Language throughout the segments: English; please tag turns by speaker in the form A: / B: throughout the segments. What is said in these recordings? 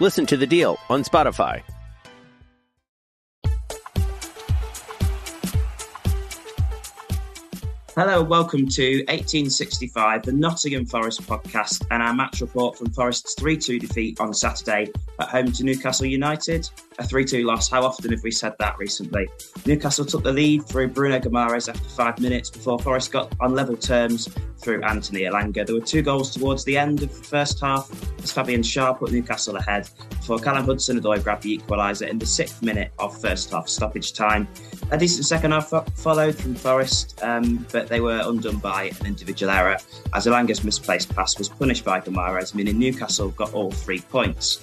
A: Listen to The Deal on Spotify.
B: Hello, welcome to 1865, the Nottingham Forest podcast, and our match report from Forest's 3 2 defeat on Saturday at home to Newcastle United. A 3 2 loss. How often have we said that recently? Newcastle took the lead through Bruno Guimaraes after five minutes before Forest got on level terms through Anthony Elanga. There were two goals towards the end of the first half as Fabian Schär put Newcastle ahead before Callum Hudson Odoi grabbed the equaliser in the sixth minute of first half stoppage time. A decent second half followed from Forest, um, but they were undone by an individual error as Elanga's misplaced pass was punished by Guimaraes, meaning Newcastle got all three points.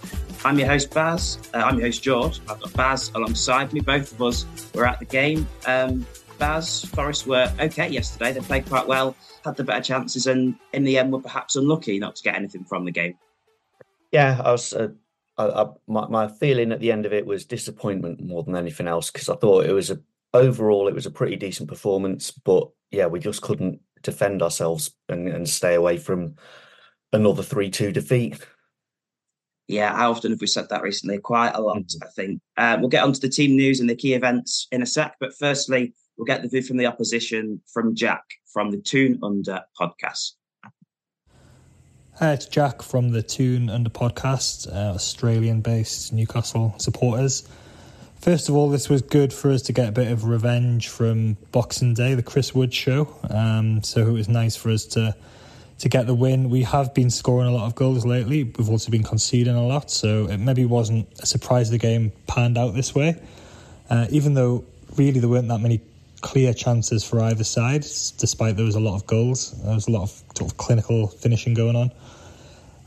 B: I'm your host, Baz. Uh, I'm your host, George. I've got Baz alongside me. Both of us were at the game. Um, Baz, Forest were okay yesterday. They played quite well, had the better chances, and in the end were perhaps unlucky not to get anything from the game.
C: Yeah, I was. Uh, I, I, my my feeling at the end of it was disappointment more than anything else because I thought it was a overall it was a pretty decent performance, but yeah, we just couldn't defend ourselves and, and stay away from another three two defeat.
B: Yeah, how often have we said that recently? Quite a lot, I think. Uh, we'll get onto the team news and the key events in a sec, but firstly, we'll get the view from the opposition from Jack from the Toon Under podcast.
D: Hi, it's Jack from the Toon Under podcast, uh, Australian based Newcastle supporters. First of all, this was good for us to get a bit of revenge from Boxing Day, the Chris Wood show. Um, so it was nice for us to to get the win. We have been scoring a lot of goals lately. We've also been conceding a lot, so it maybe wasn't a surprise the game panned out this way. Uh, even though really there weren't that many clear chances for either side, despite there was a lot of goals. There was a lot of sort of clinical finishing going on.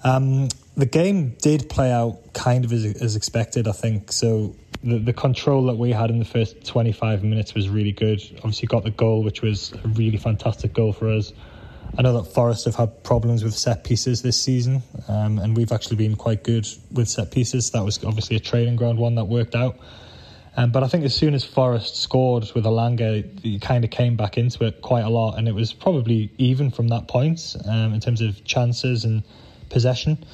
D: Um, the game did play out kind of as, as expected, I think. So the, the control that we had in the first 25 minutes was really good. Obviously, got the goal, which was a really fantastic goal for us. I know that Forest have had problems with set pieces this season, um, and we've actually been quite good with set pieces. That was obviously a training ground one that worked out. Um, but I think as soon as Forest scored with Elanga, he kind of came back into it quite a lot, and it was probably even from that point um, in terms of chances and possession.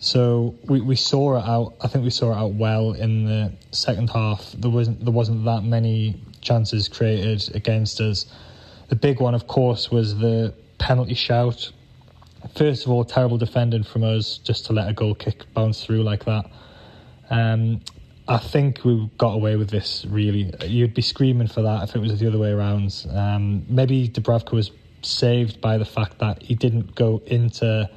D: So we, we saw it out. I think we saw it out well in the second half. There wasn't there wasn't that many chances created against us. The big one, of course, was the penalty shout. First of all, terrible defending from us just to let a goal kick bounce through like that. Um, I think we got away with this. Really, you'd be screaming for that if it was the other way around. Um, maybe Dubravka was saved by the fact that he didn't go into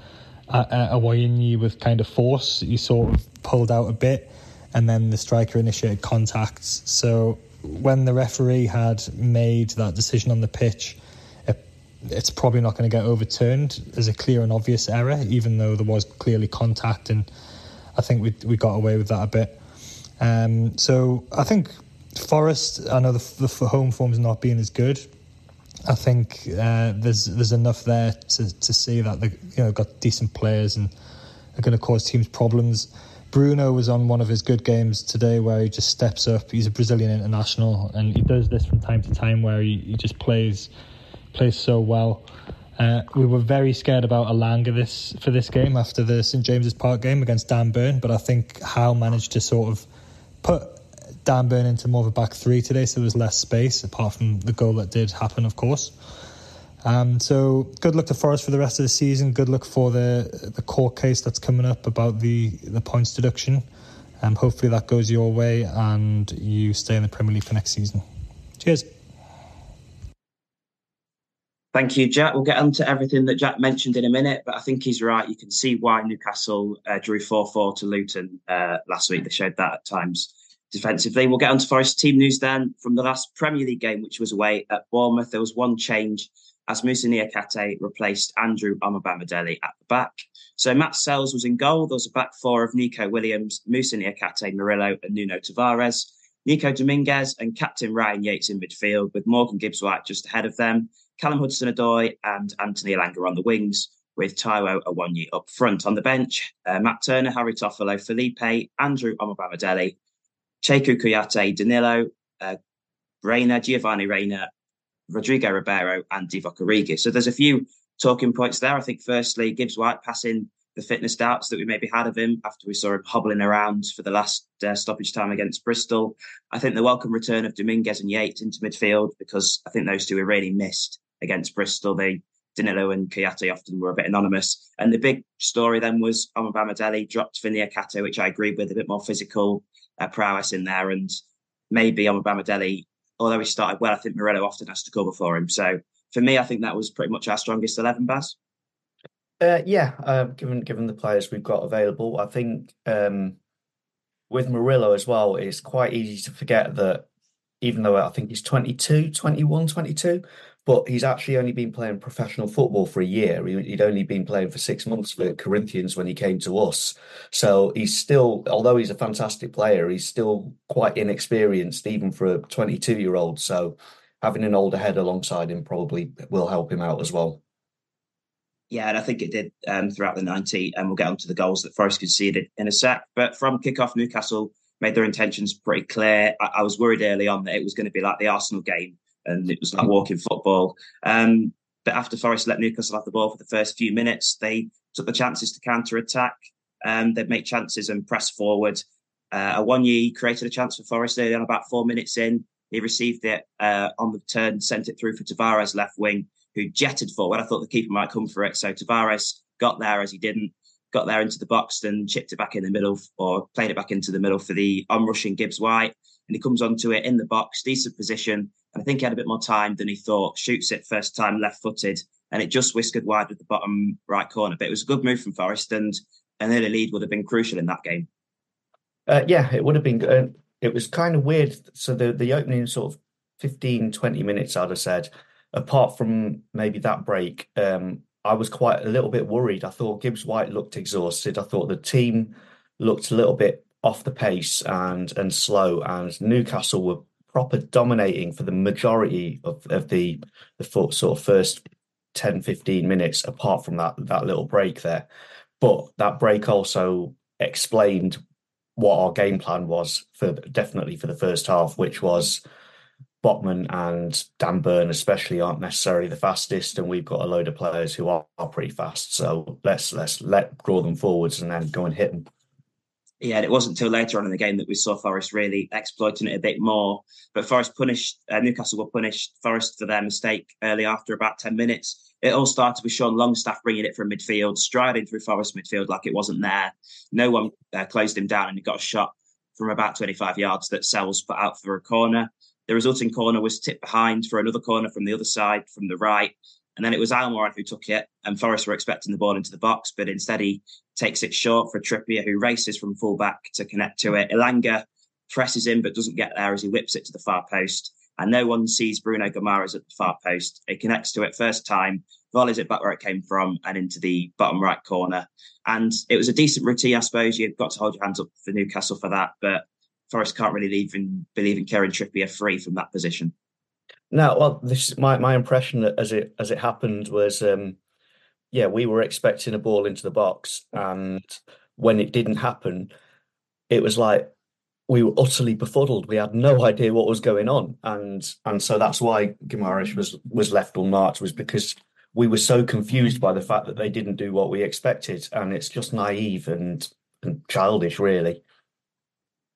D: a, a, Awoniyi with kind of force. He sort of pulled out a bit, and then the striker initiated contacts. So when the referee had made that decision on the pitch, it, it's probably not going to get overturned as a clear and obvious error, even though there was clearly contact, and I think we we got away with that a bit. Um, so I think Forest. I know the, the home form's not being as good. I think uh, there's there's enough there to, to see that they you know got decent players and are going to cause teams problems. Bruno was on one of his good games today where he just steps up. He's a Brazilian international, and he does this from time to time where he, he just plays plays so well. Uh, we were very scared about Elanga this for this game after the St James's Park game against Dan Burn, but I think Howe managed to sort of put Dan Burn into more of a back three today, so there was less space apart from the goal that did happen, of course. Um, so good luck to Forest for the rest of the season. Good luck for the the court case that's coming up about the the points deduction. Um, hopefully that goes your way and you stay in the Premier League for next season. Cheers.
B: Thank you, Jack. We'll get on to everything that Jack mentioned in a minute, but I think he's right. You can see why Newcastle uh, drew 4 4 to Luton uh, last week. They showed that at times defensively. We'll get on to Forest team news then from the last Premier League game, which was away at Bournemouth. There was one change as Moussa Niakhaté replaced Andrew Omobamidele at the back. So Matz Sels was in goal. There was a back four of Neco Williams, Moussa Niakhaté, Murillo, and Nuno Tavares. Nico Dominguez and captain Ryan Yates in midfield, with Morgan Gibbs White just ahead of them. Callum Hudson Odoi and Anthony Elanga on the wings, with Taiwo Awoniyi up front. On the bench, uh, Matt Turner, Harry Toffolo, Felipe, Andrew Omobamidele, Cheikhou Kouyaté, Danilo, uh, Reyna, Giovanni Reyna, Rodrigo Ribeiro, and Divock Origi. So there's a few talking points there. I think, firstly, Gibbs White passing the fitness doubts that we maybe had of him after we saw him hobbling around for the last uh, stoppage time against Bristol. I think the welcome return of Dominguez and Yates into midfield because I think those two were really missed against Bristol. They Danilo and Kouyaté often were a bit anonymous. And the big story then was Omobamidele dropped for Niakhaté, which I agree with, a bit more physical uh, prowess in there. And maybe Omobamidele, although he started well, I think Murillo often has to cover for him. So for me, I think that was pretty much our strongest 11, Baz.
C: Uh, yeah, uh, given given the players we've got available, I think um, with Murillo as well, it's quite easy to forget that even though I think he's 22, 21, 22, but he's actually only been playing professional football for a year. He'd only been playing for six months for Corinthians when he came to us. So he's still, although he's a fantastic player, he's still quite inexperienced, even for a 22 year old. So having an older head alongside him probably will help him out as well.
B: Yeah, and I think it did um, throughout the 90, and we'll get on to the goals that Forest conceded in a sec. But from kickoff, Newcastle made their intentions pretty clear. I, I was worried early on that it was going to be like the Arsenal game and it was like walking football. Um, but after Forest let Newcastle have the ball for the first few minutes, they took the chances to counter attack. Um, they'd make chances and press forward. Uh, Awoniyi created a chance for Forest early on, about four minutes in. He received it uh, on the turn, sent it through for Tavares left wing, who jetted forward. I thought the keeper might come for it. So Tavares got there as he didn't, got there into the box and chipped it back in the middle or played it back into the middle for the onrushing Gibbs White. And he comes onto it in the box, decent position. And I think he had a bit more time than he thought. Shoots it first time left footed, and it just whiskered wide with the bottom right corner. But it was a good move from Forest, and an early lead would have been crucial in that game.
C: Uh, yeah, it would have been good. It was kind of weird. So the, the opening sort of 15, 20 minutes, I'd have said, apart from maybe that break, um, I was quite a little bit worried. I thought Gibbs White looked exhausted. I thought the team looked a little bit off the pace and and slow, and Newcastle were proper dominating for the majority of, of the the sort of first 10 15 minutes apart from that that little break there. But that break also explained what our game plan was for definitely for the first half which was Botman and Dan Burn especially aren't necessarily the fastest and we've got a load of players who are, are pretty fast. So let's let's let draw them forwards and then go and hit them
B: yeah, it wasn't until later on in the game that we saw Forest really exploiting it a bit more. But Forest punished, uh, Newcastle were punished Forest for their mistake early after about 10 minutes. It all started with Sean Longstaff bringing it from midfield, striding through Forest midfield like it wasn't there. No one uh, closed him down and he got a shot from about 25 yards that Sels put out for a corner. The resulting corner was tipped behind for another corner from the other side, from the right. And then it was Almiron who took it, and Forest were expecting the ball into the box, but instead he takes it short for Trippier, who races from fullback to connect to it. Elanga presses in but doesn't get there as he whips it to the far post. And no one sees Bruno Guimaraes at the far post. It connects to it first time, volleys it back where it came from and into the bottom right corner. And it was a decent routine, I suppose. You've got to hold your hands up for Newcastle for that. But Forest can't really leave in, believe in Kieran Trippier free from that position.
C: No, well, this my my impression as it as it happened was, um, yeah, we were expecting a ball into the box, and when it didn't happen, it was like we were utterly befuddled. We had no idea what was going on, and and so that's why Guimaraes was was left unmarked was because we were so confused by the fact that they didn't do what we expected, and it's just naive and and childish, really.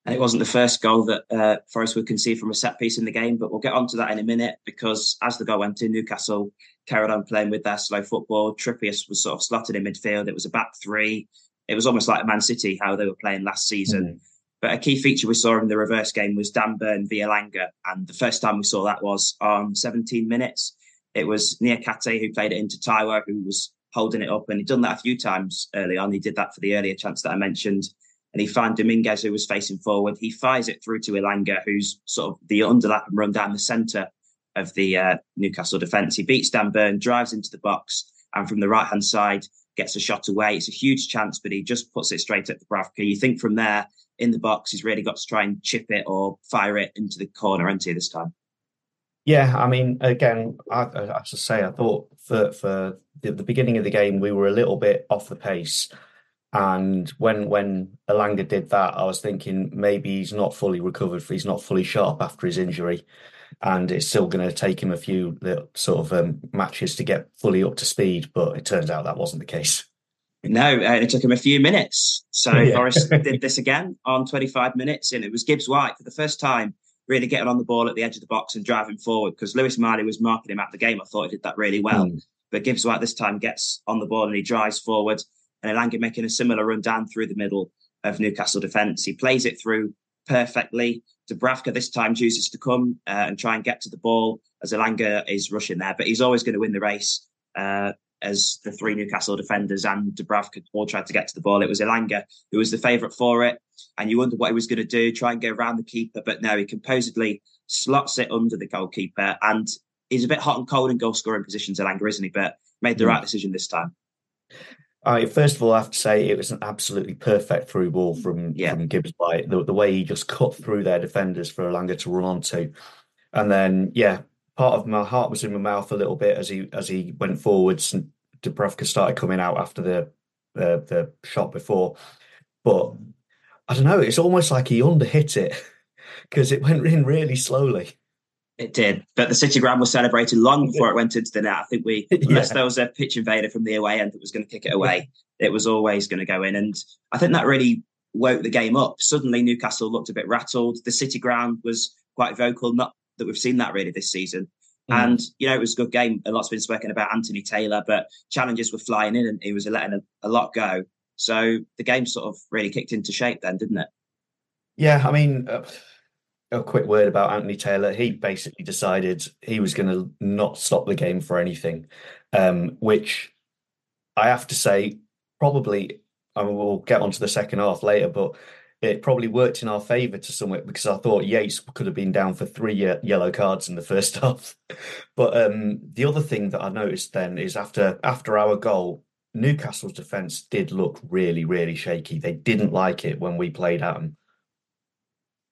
B: And it wasn't the first goal that uh, Forest would concede from a set piece in the game, but we'll get onto that in a minute because as the goal went in, Newcastle carried on playing with their slow football. Trippier was sort of slotted in midfield. It was a back three. It was almost like Man City, how they were playing last season. Mm. But a key feature we saw in the reverse game was Dan Burn v Elanga. And the first time we saw that was on 17 minutes. It was Niakhaté who played it into Taiwo, who was holding it up. And he'd done that a few times early on. He did that for the earlier chance that I mentioned. And he found Dominguez, who was facing forward. He fires it through to Elanga, who's sort of the underlap and run down the centre of the uh, Newcastle defence. He beats Dan Burn, drives into the box, and from the right hand side, gets a shot away. It's a huge chance, but he just puts it straight at the Dubravka. You think from there in the box, he's really got to try and chip it or fire it into the corner, hasn't this time?
C: Yeah, I mean, again, I, I to say, I thought for for the, the, beginning of the game we were a little bit off the pace, and when when Elanga did that, I was thinking maybe he's not fully recovered, he's not fully sharp after his injury, and it's still going to take him a few sort of um, matches to get fully up to speed. But it turns out that wasn't the case.
B: No, uh, it took him a few minutes. So yeah. Forest did this again on 25 minutes, and it was Gibbs White for the first time really getting on the ball at the edge of the box and driving forward because Lewis Miley was marking him at the game. I thought he did that really well. Mm. But Gibbs White this time gets on the ball and he drives forward, and Elanga making a similar run down through the middle of Newcastle defence. He plays it through perfectly. Dubravka this time chooses to come uh, and try and get to the ball as Elanga is rushing there, but he's always going to win the race. Uh, as the three Newcastle defenders and Dubravka all tried to get to the ball. It was Elanga who was the favourite for it. And you wonder what he was going to do, try and go around the keeper. But no, he composedly slots it under the goalkeeper. And he's a bit hot and cold in goal scoring positions, Elanga, isn't he? But made the mm. right decision this time.
C: I first of all, I have to say it was an absolutely perfect through ball mm, from, yeah. from Gibbs White. The, the way he just cut through their defenders for Elanga to run onto. And then, yeah, part of my heart was in my mouth a little bit as he as he went forwards and Dubravka started coming out after the the, the shot before. But I don't know, it's almost like he underhit it because it went in really slowly.
B: It did, but the City ground was celebrated long before it went into the net. I think we, unless yeah. there was a pitch invader from the away end that was going to kick it away, it was always going to go in. And I think that really woke the game up. Suddenly, Newcastle looked a bit rattled. The City ground was quite vocal. Not that we've seen that really this season. Mm. And, you know, it was a good game. A lot's been spoken about Anthony Taylor, but challenges were flying in and he was letting a, a lot go. So the game sort of really kicked into shape then, didn't it?
C: Yeah, I mean, uh, a quick word about Anthony Taylor. He basically decided he was going to not stop the game for anything, um, which I have to say, probably, I mean, we'll get onto the second half later, but it probably worked in our favour to some extent because I thought Yates could have been down for three yellow cards in the first half. But um, the other thing that I noticed then is after after our goal, Newcastle's defence did look really, really shaky. They didn't like it when we played at them.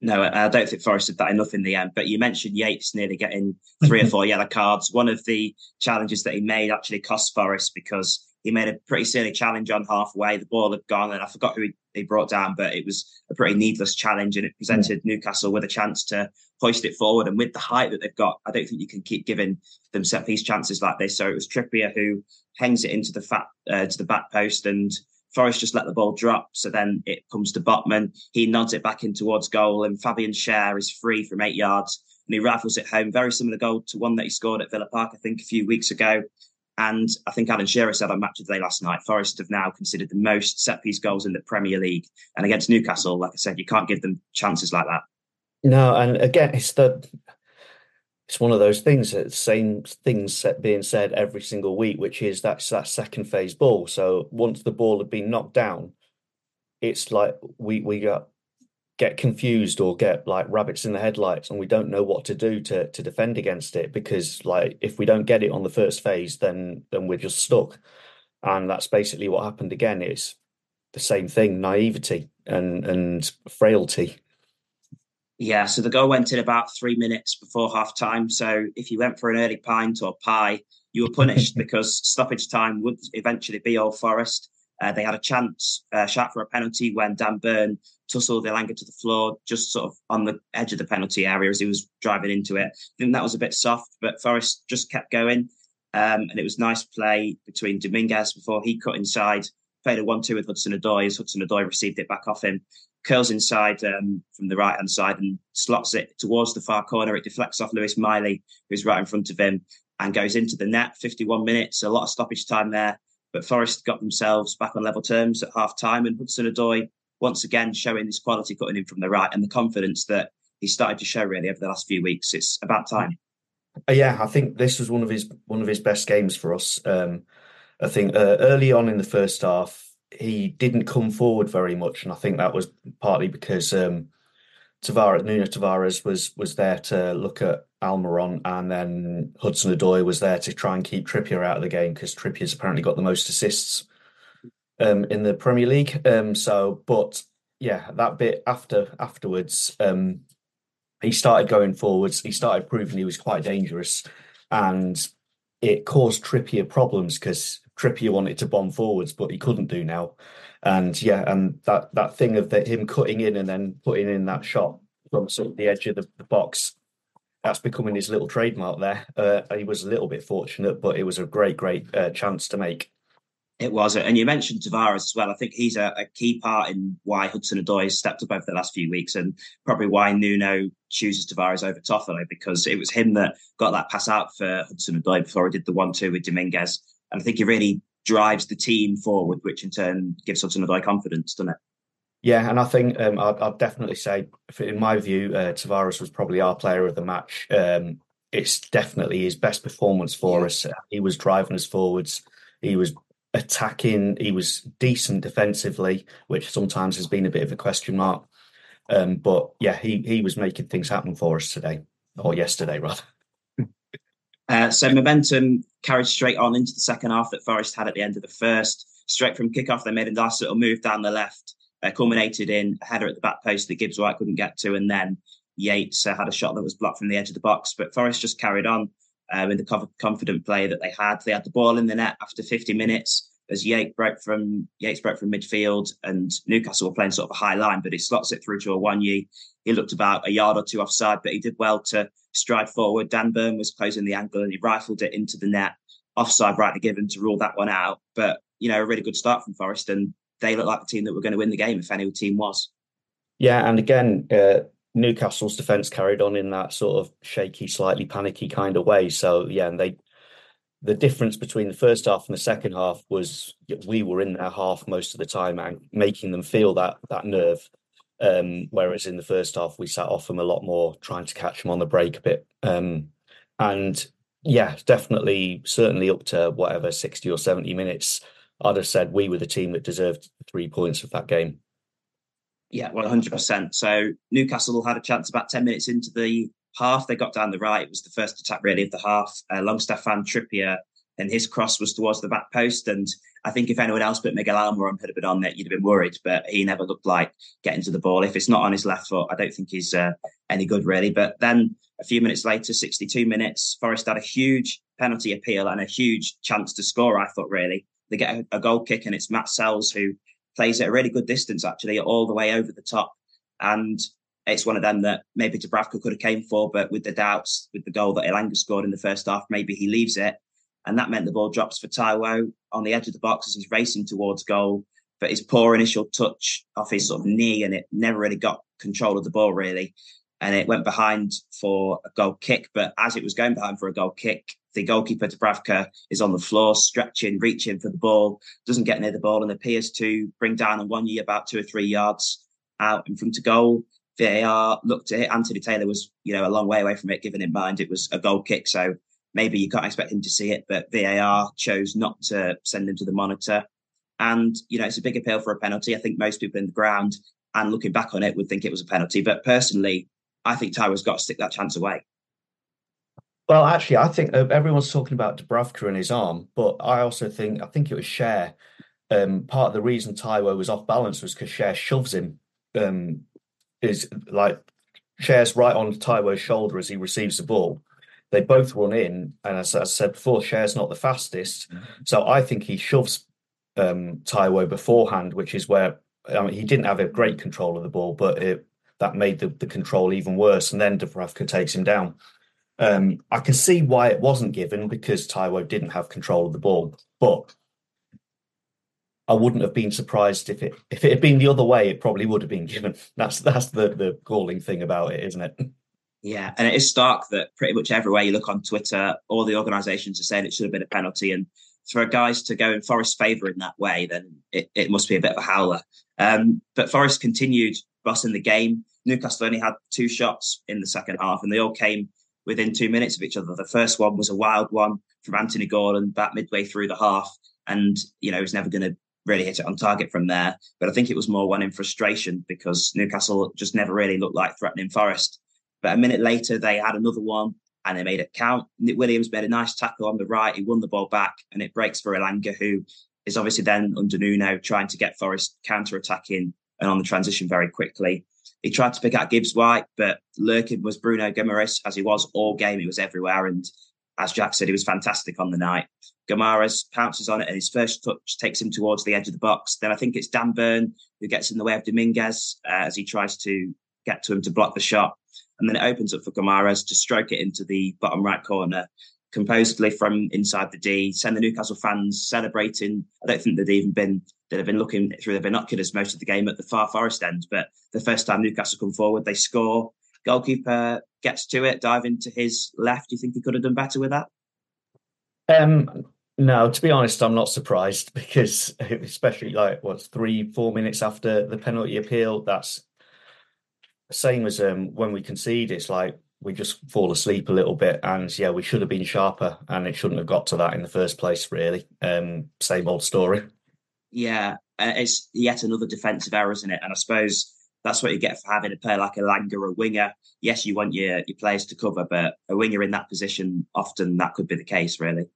B: No, I don't think Forest did that enough in the end. But you mentioned Yates nearly getting three or four yellow cards. One of the challenges that he made actually cost Forest because he made a pretty silly challenge on halfway. The ball had gone, and I forgot who he, he brought down, but it was a pretty needless challenge, and it presented yeah. Newcastle with a chance to hoist it forward. And with the height that they've got, I don't think you can keep giving them set piece chances like this. So it was Trippier who hangs it into the fat uh, to the back post, and Forest just let the ball drop. So then it comes to Botman. He nods it back in towards goal, and Fabian Schär is free from eight yards and he rifles it home. Very similar goal to one that he scored at Villa Park, I think, a few weeks ago. And I think Alan Shearer said on Match of the Day last night, Forest have now considered the most set piece goals in the Premier League. And against Newcastle, like I said, you can't give them chances like that.
C: No, and again, it's the it's one of those things that same things being said every single week, which is that's that second phase ball. So once the ball had been knocked down, it's like we we got get confused or get like rabbits in the headlights and we don't know what to do to to defend against it because like if we don't get it on the first phase then then we're just stuck. And that's basically what happened again. It's the same thing naivety and and frailty
B: yeah so the goal went in about three minutes before half time so if you went for an early pint or pie you were punished because stoppage time would eventually be all forest Uh, they had a chance uh, shot for a penalty when Dan Burn tussled Elanga to the floor, just sort of on the edge of the penalty area as he was driving into it. I think that was a bit soft, but Forest just kept going. Um, and it was nice play between Dominguez before he cut inside, played a 1 2 with Hudson Odoi as Hudson Odoi received it back off him, curls inside um, from the right hand side and slots it towards the far corner. It deflects off Lewis Miley, who's right in front of him, and goes into the net. 51 minutes, a lot of stoppage time there. But Forest got themselves back on level terms at half time, and Hudson Odoi once again showing his quality cutting in from the right and the confidence that he started to show really over the last few weeks. It's about time.
C: Uh, yeah, I think this was one of his one of his best games for us. Um, I think uh, early on in the first half, he didn't come forward very much, and I think that was partly because um, Tavares, Nuno Tavares was was there to look at Almiron, and then Hudson Odoi was there to try and keep Trippier out of the game because Trippier's apparently got the most assists um, in the Premier League. Um, so, but yeah, that bit after afterwards, um, he started going forwards. He started proving he was quite dangerous, and it caused Trippier problems because Trippier wanted to bomb forwards, but he couldn't do now. And yeah, and that that thing of the, him cutting in and then putting in that shot from sort of the edge of the, the box, that's becoming his little trademark there. Uh, he was a little bit fortunate, but it was a great, great uh, chance to make.
B: It was, and you mentioned Tavares as well. I think he's a, a key part in why Hudson Odoi has stepped up over the last few weeks, and probably why Nuno chooses Tavares over Toffolo because it was him that got that pass out for Hudson Odoi before he did the one-two with Dominguez, and I think he really drives the team forward, which in turn gives Hudson Odoi confidence, doesn't it?
C: Yeah, and I think um, I'd, I'd, definitely say, in my view, uh, Tavares was probably our player of the match. Um, it's definitely his best performance for yeah. us. He was driving us forwards. He was attacking. He was decent defensively, which sometimes has been a bit of a question mark. Um, but yeah, he he was making things happen for us today, or yesterday rather.
B: Uh, so momentum carried straight on into the second half that Forest had at the end of the first. Straight from kickoff, they made a nice little move down the left, uh, culminated in a header at the back post that Gibbs White couldn't get to, and then Yates uh, had a shot that was blocked from the edge of the box. But Forest just carried on uh, in the confident play that they had. They had the ball in the net after 50 minutes as Yates broke from Yates broke from midfield and Newcastle were playing sort of a high line, but he slots it through to Awoniyi. He looked about a yard or two offside, but he did well to stride forward. Dan Burn was closing the angle and he rifled it into the net. Offside rightly given to rule that one out. But you know, a really good start from Forest and they look like the team that were going to win the game if any team was.
C: Yeah, and again, uh, Newcastle's defence carried on in that sort of shaky, slightly panicky kind of way. So yeah, and they the difference between the first half and the second half was we were in their half most of the time and making them feel that that nerve. Um, whereas in the first half we sat off them a lot more, trying to catch them on the break a bit. Um, and yeah, definitely, certainly up to whatever sixty or seventy minutes, I'd have said we were the team that deserved three points of that game.
B: Yeah, well, hundred percent. So Newcastle had a chance about ten minutes into the half. They got down the right. It was the first attack really of the half. Uh, Longstaff fan Trippier and his cross was towards the back post. And I think if anyone else but Miguel Almiron had been on it, you'd have been worried. But he never looked like getting to the ball. If it's not on his left foot, I don't think he's uh, any good really. But then a few minutes later, 62 minutes, Forest had a huge penalty appeal and a huge chance to score. I thought really they get a, a goal kick and it's Matz Sels who plays at a really good distance actually, all the way over the top. And it's one of them that maybe Dubravka could have came for, but with the doubts, with the goal that Elanga scored in the first half, maybe he leaves it. And that meant the ball drops for Taiwo on the edge of the box as he's racing towards goal. But his poor initial touch off his sort of knee, and it never really got control of the ball, really. And it went behind for a goal kick. But as it was going behind for a goal kick, the goalkeeper Dubravka is on the floor, stretching, reaching for the ball, doesn't get near the ball, and appears to bring down Awoniyi about two or three yards out in front of goal. VAR looked at it. Anthony Taylor was, you know, a long way away from it, given in mind it was a goal kick. So maybe you can't expect him to see it, but VAR chose not to send him to the monitor. And, you know, it's a big appeal for a penalty. I think most people in the ground and looking back on it would think it was a penalty. But personally, I think Taiwo's got to stick that chance away.
C: Well, actually, I think uh, everyone's talking about Dubravka and his arm, but I also think I think it was Schär. Um, part of the reason Taiwo was off balance was because Schär shoves him um, is like Schär's right on Taiwo's shoulder as he receives the ball. They both run in, and as I said before, Schär's not the fastest, mm-hmm. so I think he shoves um, Taiwo beforehand, which is where I mean, he didn't have a great control of the ball, but it, that made the, the control even worse. And then Dubravka takes him down. Um, I can see why it wasn't given because Taiwo didn't have control of the ball, but I wouldn't have been surprised if it if it had been the other way. It probably would have been given. That's that's the the galling thing about it, isn't it?
B: Yeah, and it is stark that pretty much everywhere you look on Twitter, all the organisations are saying it should have been a penalty, and for guys to go in Forest's favour in that way, then it, it must be a bit of a howler. Um, but Forest continued bossing the game. Newcastle only had two shots in the second half, and they all came within two minutes of each other. The first one was a wild one from Anthony Gordon back midway through the half, and you know he was never going to really hit it on target from there. But I think it was more one in frustration because Newcastle just never really looked like threatening Forest. But a minute later, they had another one and they made it count. Neco Williams made a nice tackle on the right. He won the ball back and it breaks for Elanga, who is obviously then under Nuno trying to get Forest counter attacking and on the transition very quickly. He tried to pick out Gibbs White, but lurking was Bruno Guimaraes, as he was all game. He was everywhere. And as Jack said, he was fantastic on the night. Guimaraes pounces on it, and his first touch takes him towards the edge of the box. Then I think it's Dan Burn who gets in the way of Dominguez uh, as he tries to get to him to block the shot. And then it opens up for Guimaraes to stroke it into the bottom right corner composedly from inside the D, send the Newcastle fans celebrating. I don't think they'd even been they'd have been looking through their binoculars most of the game at the far forest end. But the first time Newcastle come forward, they score. Goalkeeper gets to it, diving to his left. Do you think he could have done better with that?
C: Um, no, to be honest, I'm not surprised because especially like what's three, four minutes after the penalty appeal, that's same as um, when we concede. It's like we just fall asleep a little bit, and yeah, we should have been sharper, and it shouldn't have got to that in the first place. Really, um, same old story.
B: Yeah, uh, it's yet another defensive error, isn't it? And I suppose that's what you get for having a player like Elanga, a winger. Yes, you want your your players to cover, but a winger in that position, often that could be the case, really.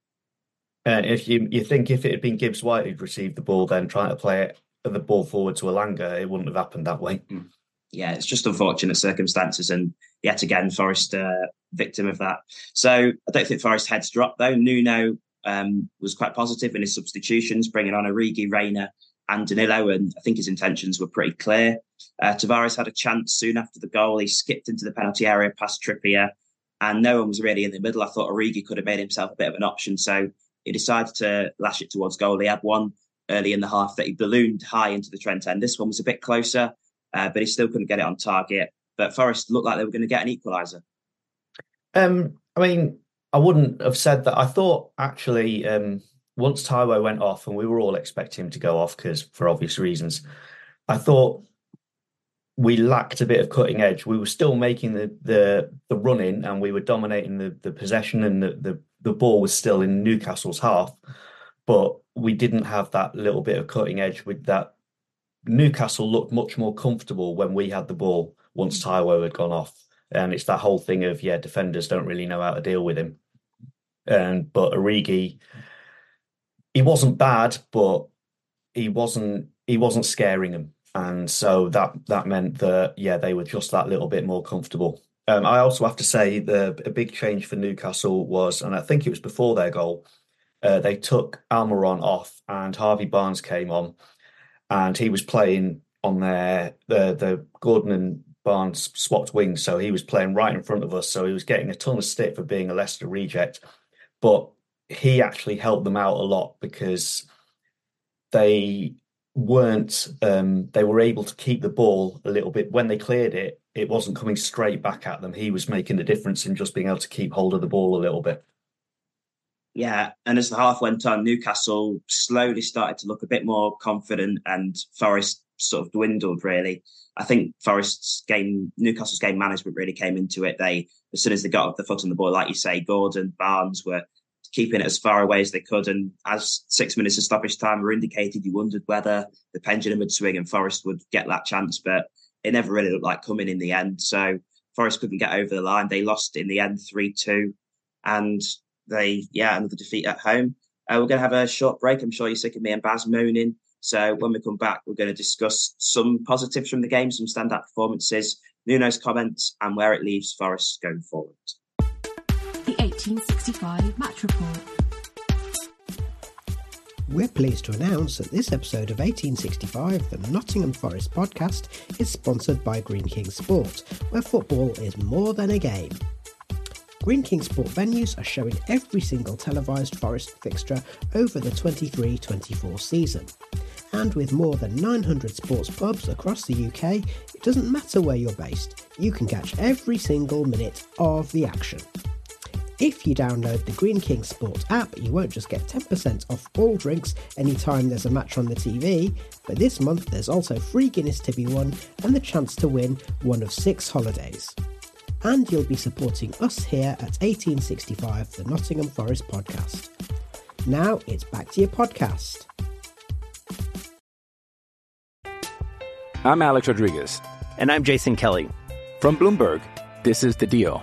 C: And if you you think if it had been Gibbs White who'd received the ball, then trying to play it the ball forward to Elanga, it wouldn't have happened that way.
B: Mm. Yeah, it's just unfortunate circumstances, and yet again, Forest uh, victim of that. So I don't think Forest heads dropped though. Nuno um, was quite positive in his substitutions, bringing on a Origi, Reyna, and Danilo, and I think his intentions were pretty clear. Uh, Tavares had a chance soon after the goal. He skipped into the penalty area past Trippier, and no one was really in the middle. I thought Origi could have made himself a bit of an option, so he decided to lash it towards goal. He had one early in the half that he ballooned high into the Trent end. This one was a bit closer, uh, but he still couldn't get it on target. But Forest looked like they were going to get an equaliser.
C: Um, I mean, I wouldn't have said that. I thought actually, um, once Taiwo went off, and we were all expecting him to go off because for obvious reasons, I thought we lacked a bit of cutting edge. We were still making the the the running, and we were dominating the the possession, and the the the ball was still in Newcastle's half, but we didn't have that little bit of cutting edge with that. Newcastle looked much more comfortable when we had the ball once Taiwo had gone off. And it's that whole thing of, yeah, defenders don't really know how to deal with him. And but Origi, he wasn't bad, but he wasn't he wasn't scaring them. And so that that meant that yeah, they were just that little bit more comfortable. Um, I also have to say the a big change for Newcastle was, and I think it was before their goal, uh, they took Almiron off and Harvey Barnes came on, and he was playing on their the the Gordon and Barnes swapped wings, so he was playing right in front of us. So he was getting a ton of stick for being a Leicester reject, but he actually helped them out a lot because they weren't um, they were able to keep the ball a little bit. When they cleared it it wasn't coming straight back at them. He was making the difference in just being able to keep hold of the ball a little bit.
B: Yeah and as the half went on newcastle slowly started to look a bit more confident and forest sort of dwindled really. I think forest's game newcastle's game management really came into it. They as soon as they got the foot on the ball like you say gordon barnes were keeping it as far away as they could. And as six minutes of stoppage time were indicated, you wondered whether the pendulum would swing and Forest would get that chance, but it never really looked like coming in the end. So Forest couldn't get over the line. They lost in the end 3 2. And they, yeah, another defeat at home. Uh, we're going to have a short break. I'm sure you're sick of me and Baz moaning. So when we come back, we're going to discuss some positives from the game, some standout performances, Nuno's comments, and where it leaves Forest going forward.
E: 1865 Match Report. We're pleased to announce that this episode of 1865, the Nottingham Forest podcast, is sponsored by Greene King Sport, where football is more than a game. Greene King Sport venues are showing every single televised Forest fixture over the 23 24 season. And with more than 900 sports pubs across the UK, it doesn't matter where you're based, you can catch every single minute of the action. If you download the Greene King Sport app, you won't just get 10% off all drinks anytime there's a match on the TV, but this month there's also free Guinness to be won and the chance to win one of six holidays and you'll be supporting us here at 1865, the Nottingham Forest podcast. Now it's back to your podcast.
F: I'm Alex Rodriguez.
A: And I'm Jason Kelly.
F: From Bloomberg, this is The Deal.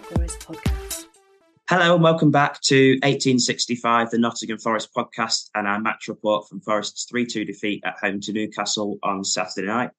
G: Forest podcast.
B: Hello and welcome back to 1865, the Nottingham Forest podcast, and our match report from Forest's 3 2 defeat at home to Newcastle on Saturday night.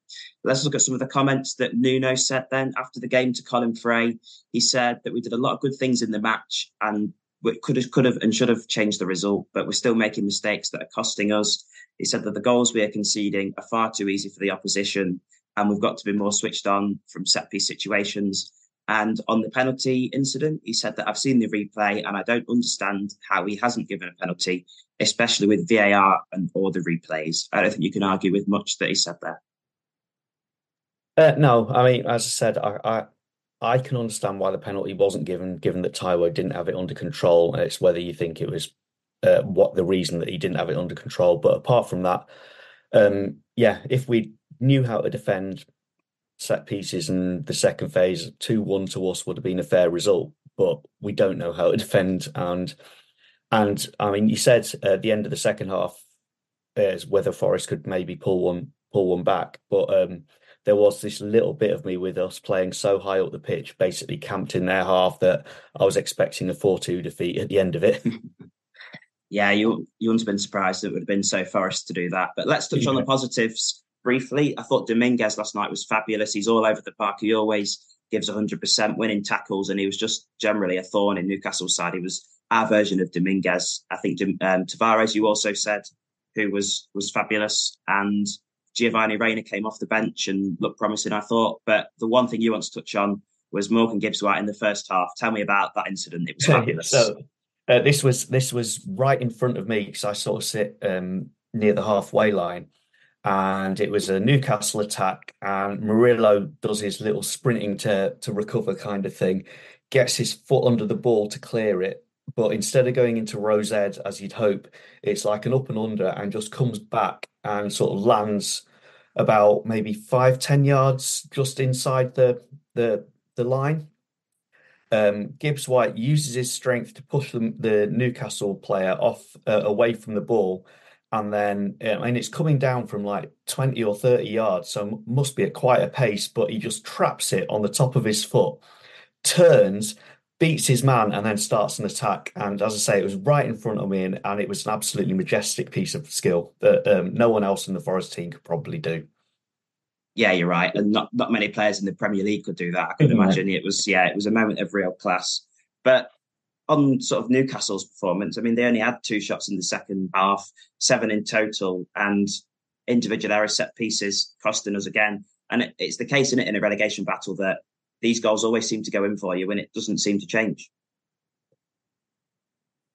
B: Let's look at some of the comments that Nuno said then after the game to Colin Fray. He said that we did a lot of good things in the match and we could have, could have and should have changed the result, but we're still making mistakes that are costing us. He said that the goals we are conceding are far too easy for the opposition and we've got to be more switched on from set piece situations and on the penalty incident, he said that I've seen the replay and I don't understand how he hasn't given a penalty, especially with VAR and all the replays. I don't think you can argue with much that he said there.
C: Uh, no, I mean, as I said, I, I, I can understand why the penalty wasn't given, given that Taiwo didn't have it under control. It's whether you think it was uh, what the reason that he didn't have it under control. But apart from that, um, yeah, if we knew how to defend set pieces and the second phase, 2 1 to us would have been a fair result, but we don't know how to defend. And, and I mean, you said at the end of the second half, uh, whether Forest could maybe pull one pull one back, but um, there was this little bit of me with us playing so high up the pitch, basically camped in their half, that I was expecting a four two defeat at the end of it.
B: yeah, you you wouldn't have been surprised it would have been so Forest to do that. But let's touch yeah. on the positives briefly. I thought Dominguez last night was fabulous. He's all over the park. He always gives 100% winning tackles, and he was just generally a thorn in Newcastle's side. He was our version of Dominguez. I think um, Tavares, you also said, who was was fabulous, and Giovanni Reyna came off the bench and looked promising. I thought, but the one thing you want to touch on was Morgan Gibbs White in the first half. Tell me about that incident. It was fabulous.
C: so, uh, this was this was right in front of me because I sort of sit um, near the halfway line and it was a Newcastle attack. And Murillo does his little sprinting to to recover kind of thing, gets his foot under the ball to clear it, but instead of going into Row Z as you'd hope, it's like an up and under and just comes back and sort of lands about maybe five ten yards just inside the the the line. Um, Gibbs White uses his strength to push the, the Newcastle player off uh, away from the ball and then I mean it's coming down from like 20 or 30 yards so must be at quite a pace but he just traps it on the top of his foot turns beats his man and then starts an attack. And as i say it was right in front of me and, and it was an absolutely majestic piece of skill that um, no one else in the forest team could probably do.
B: Yeah you're right and not not many players in the premier league could do that. I could mm-hmm. imagine it was yeah it was a moment of real class. But on sort of Newcastle's performance, I mean, they only had two shots in the second half, seven in total, and individual error set pieces costing us again. And it, it's the case in it in a relegation battle that these goals always seem to go in for you, and it doesn't seem to change.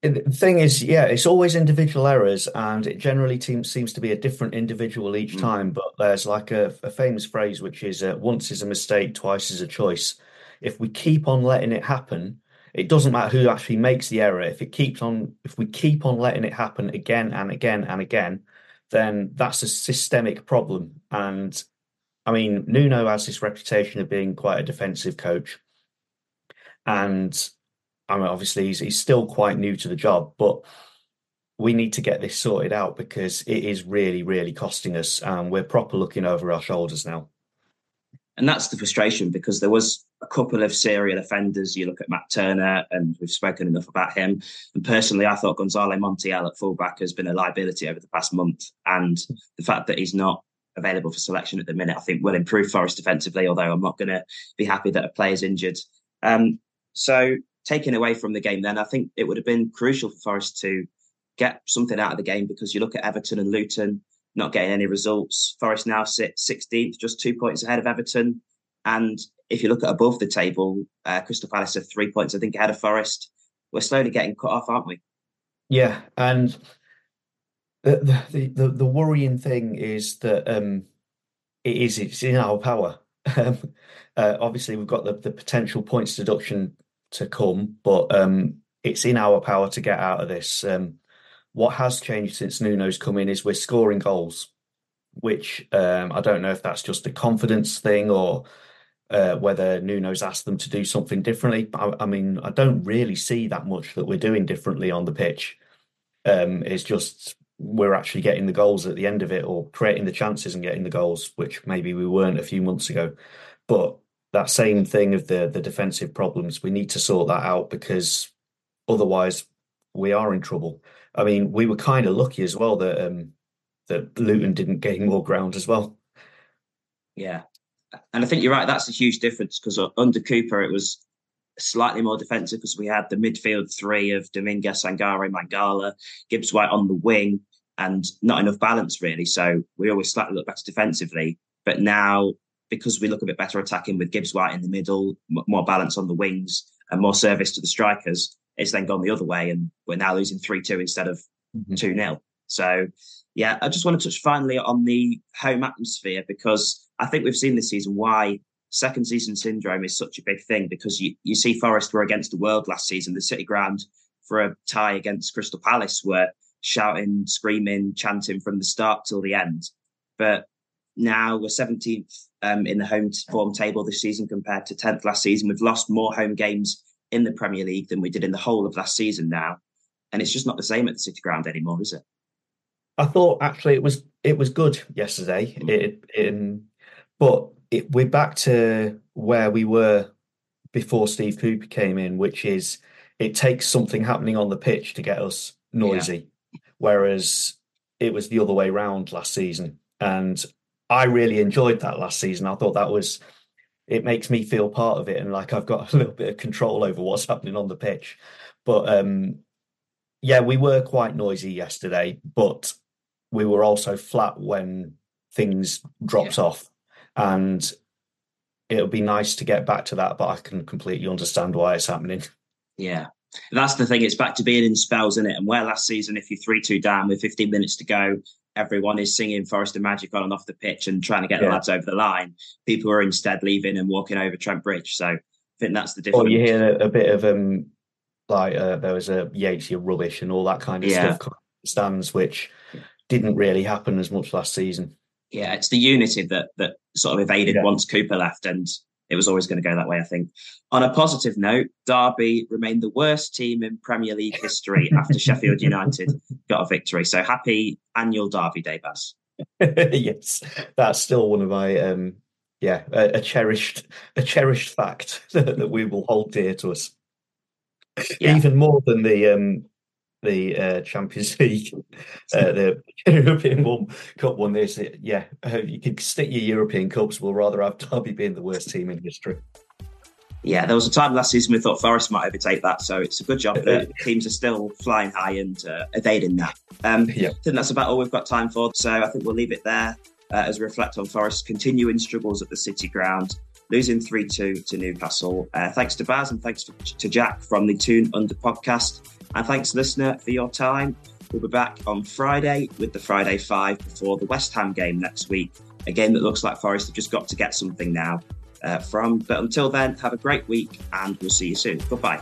C: The thing is, yeah, it's always individual errors, and it generally seems to be a different individual each mm. time. But there's like a, a famous phrase which is uh, "once is a mistake, twice is a choice." If we keep on letting it happen, it doesn't matter who actually makes the error. If it keeps on, if we keep on letting it happen again and again and again, then that's a systemic problem. And I mean, Nuno has this reputation of being quite a defensive coach, and I mean, obviously he's, he's still quite new to the job, but we need to get this sorted out because it is really, really costing us, and we're proper looking over our shoulders now.
B: And that's the frustration because there was a couple of serial offenders. You look at Matt Turner, and we've spoken enough about him. And personally, I thought Gonzalo Montiel at fullback has been a liability over the past month. And the fact that he's not available for selection at the minute, I think will improve Forest defensively, although I'm not going to be happy that a player's injured. Um, so, taking away from the game, then I think it would have been crucial for Forest to get something out of the game because you look at Everton and Luton not getting any results. Forest now sit 16th, just two points ahead of Everton. And if you look at above the table, uh, Crystal Palace are three points, I think, ahead of Forest. We're slowly getting cut off, aren't we?
C: Yeah, and the the the, the worrying thing is that um, it is it's in our power. Um, uh, obviously, we've got the, the potential points deduction to come, but um, it's in our power to get out of this. Um, what has changed since Nuno's come in is we're scoring goals, which um, I don't know if that's just a confidence thing or uh, whether Nuno's asked them to do something differently. I, I, mean, I don't really see that much that we're doing differently on the pitch. Um, it's just we're actually getting the goals at the end of it or creating the chances and getting the goals, which maybe we weren't a few months ago. But that same thing of the the defensive problems, we need to sort that out because otherwise we are in trouble. I mean, we were kind of lucky as well that um, that Luton didn't gain more ground as well.
B: Yeah, and I think you're right. That's a huge difference because under Cooper it was slightly more defensive because we had the midfield three of Dominguez, Sangare, Mangala, Gibbs White on the wing, and not enough balance really. So we always slightly look better defensively. But now, because we look a bit better attacking with Gibbs White in the middle, more balance on the wings, and more service to the strikers, it's then gone the other way, and we're now losing three two instead of mm-hmm. 2 mm-hmm. 0 So, yeah, I just want to touch finally on the home atmosphere because I think we've seen this season why second season syndrome is such a big thing because you, you see Forest were against the world last season. The City Ground for a tie against Crystal Palace were shouting, screaming, chanting from the start till the end. But now we're 17th um, in the home form table this season compared to 10th last season. We've lost more home games in the Premier League than we did in the whole of last season now. And it's just not the same at the City Ground anymore, is it?
C: I thought actually it was it was good yesterday. Mm. It, it, but it, we're back to where we were before Steve Cooper came in, which is it takes something happening on the pitch to get us noisy, yeah. whereas it was the other way around last season. And I really enjoyed that last season. I thought that was it makes me feel part of it and like I've got a little bit of control over what's happening on the pitch. But um, yeah, we were quite noisy yesterday, but we were also flat when things dropped yeah. off. And it'll be nice to get back to that, but I can completely understand why it's happening.
B: Yeah. That's the thing. It's back to being in spells, isn't it? And where last season, if you're 3 2 down with 15 minutes to go, everyone is singing Forest and Magic on and off the pitch and trying to get yeah. the lads over the line. People are instead leaving and walking over Trent Bridge. So I think that's the difference.
C: Or you hear a, a bit of um, like uh, there was a Yates, your rubbish, and all that kind of yeah. stuff stands, which didn't really happen as much last season.
B: Yeah, it's the unity that that sort of evaded yeah. once Cooper left, and it was always going to go that way, I think. On a positive note, Derby remained the worst team in Premier League history after Sheffield United got a victory. So happy annual Derby Day, Baz.
C: yes, that's still one of my um, yeah a, a cherished a cherished fact that we will hold dear to us. Yeah. Even more than the um, the uh, Champions League, uh, the European one, Cup one. This, yeah, uh, you can stick your European Cups. We'll rather have Derby being the worst team in history.
B: Yeah, there was a time last season we thought Forest might overtake that, so it's a good job that teams are still flying high and uh, evading that. Um, yeah. I think that's about all we've got time for, so I think we'll leave it there uh, as we reflect on Forest's continuing struggles at the City Ground, losing 3 2 to Newcastle. Uh, thanks to Baz and thanks to Jack from the Toon Under podcast. And thanks, listener, for your time. We'll be back on Friday with the Friday Five before the West Ham game next week. A game that looks like Forest have just got to get something now uh, from. But until then, have a great week and we'll see you soon. Goodbye.